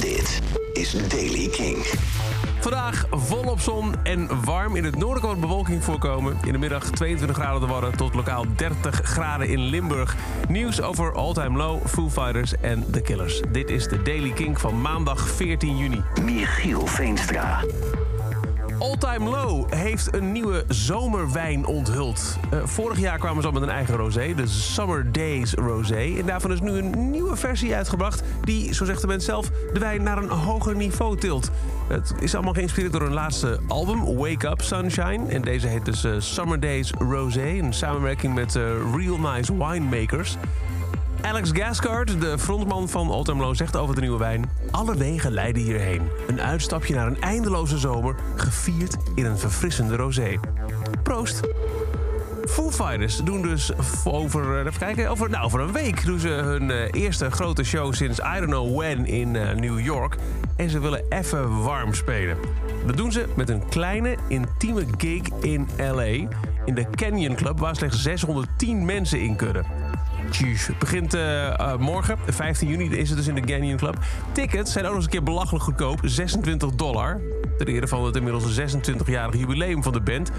Dit is Daily King. Vandaag volop zon en warm. In het noorden kan wat bewolking voorkomen. In de middag 22 graden de Wadden tot lokaal 30 graden in Limburg. Nieuws over All Time Low, Foo Fighters en The Killers. Dit is de Daily King van maandag 14 juni. Michiel Veenstra. All Time Low heeft een nieuwe zomerwijn onthuld. Uh, vorig jaar kwamen ze al met een eigen rosé, de Summer Days Rosé. En daarvan is nu een nieuwe versie uitgebracht... die, zo zegt de mens zelf, de wijn naar een hoger niveau tilt. Het is allemaal geïnspireerd door hun laatste album, Wake Up Sunshine. En deze heet dus uh, Summer Days Rosé, in samenwerking met uh, Real Nice Winemakers... Alex Gascard, de frontman van Old zegt over de nieuwe wijn... Alle wegen leiden hierheen. Een uitstapje naar een eindeloze zomer... gevierd in een verfrissende rosé. Proost! Foo Fighters doen dus over, eh, even kijken, over, nou, over een week doen ze hun uh, eerste grote show sinds I don't know when in uh, New York. En ze willen even warm spelen. Dat doen ze met een kleine, intieme gig in LA. In de Canyon Club, waar slechts 610 mensen in kunnen. Begint uh, morgen, 15 juni, is het dus in de Canyon Club. Tickets zijn ook nog eens een keer belachelijk goedkoop, 26 dollar. Ter ere van het inmiddels 26-jarige jubileum van de band.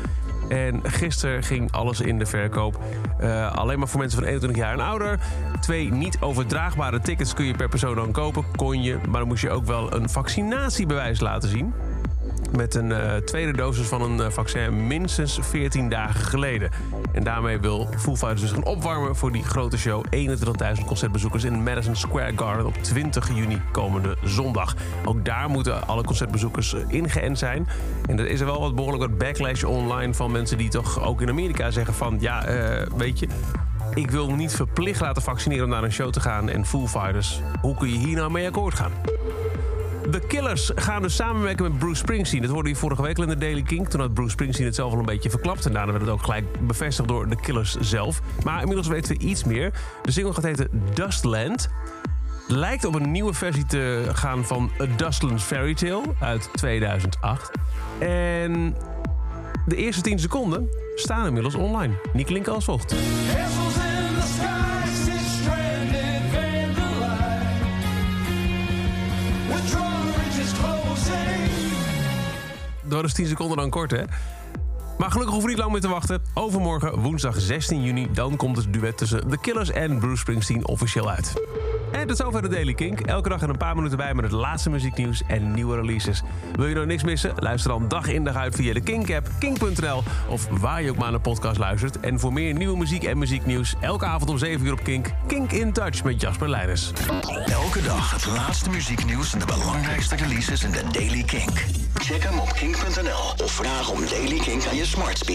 En gisteren ging alles in de verkoop. Uh, alleen maar voor mensen van 21 jaar en ouder. Twee niet overdraagbare tickets kun je per persoon dan kopen. Kon je, maar dan moest je ook wel een vaccinatiebewijs laten zien met een uh, tweede dosis van een uh, vaccin minstens 14 dagen geleden. En daarmee wil Foo Fighters dus gaan opwarmen voor die grote show. 21.000 concertbezoekers in Madison Square Garden op 20 juni komende zondag. Ook daar moeten alle concertbezoekers uh, ingeënt zijn. En er is er wel wat behoorlijk wat backlash online van mensen die toch ook in Amerika zeggen van... ja, weet je, ik wil me niet verplicht laten vaccineren om naar een show te gaan. En Foo Fighters, hoe kun je hier nou mee akkoord gaan? De Killers gaan dus samenwerken met Bruce Springsteen. Dat hoorde je vorige week al in de Daily King. Toen had Bruce Springsteen het zelf al een beetje verklapt. En daarna werd het ook gelijk bevestigd door de Killers zelf. Maar inmiddels weten we iets meer. De single gaat heten Dustland. Lijkt op een nieuwe versie te gaan van A Dustland's Fairy Tale uit 2008. En de eerste 10 seconden staan inmiddels online. Die klinken als volgt. Dat is 10 seconden dan kort, hè? Maar gelukkig hoeven we niet lang meer te wachten. Overmorgen, woensdag 16 juni, dan komt het duet tussen The Killers en Bruce Springsteen officieel uit. En tot zover de Daily Kink. Elke dag en een paar minuten bij met het laatste muzieknieuws en nieuwe releases. Wil je nou niks missen? Luister dan dag in dag uit via de Kink-app, kink.nl... of waar je ook maar naar de podcast luistert. En voor meer nieuwe muziek en muzieknieuws... elke avond om 7 uur op Kink, Kink in Touch met Jasper Leiders. Elke dag het laatste muzieknieuws en de belangrijkste releases in de Daily Kink. Check hem op kink.nl of vraag om Daily Kink aan je smart speaker.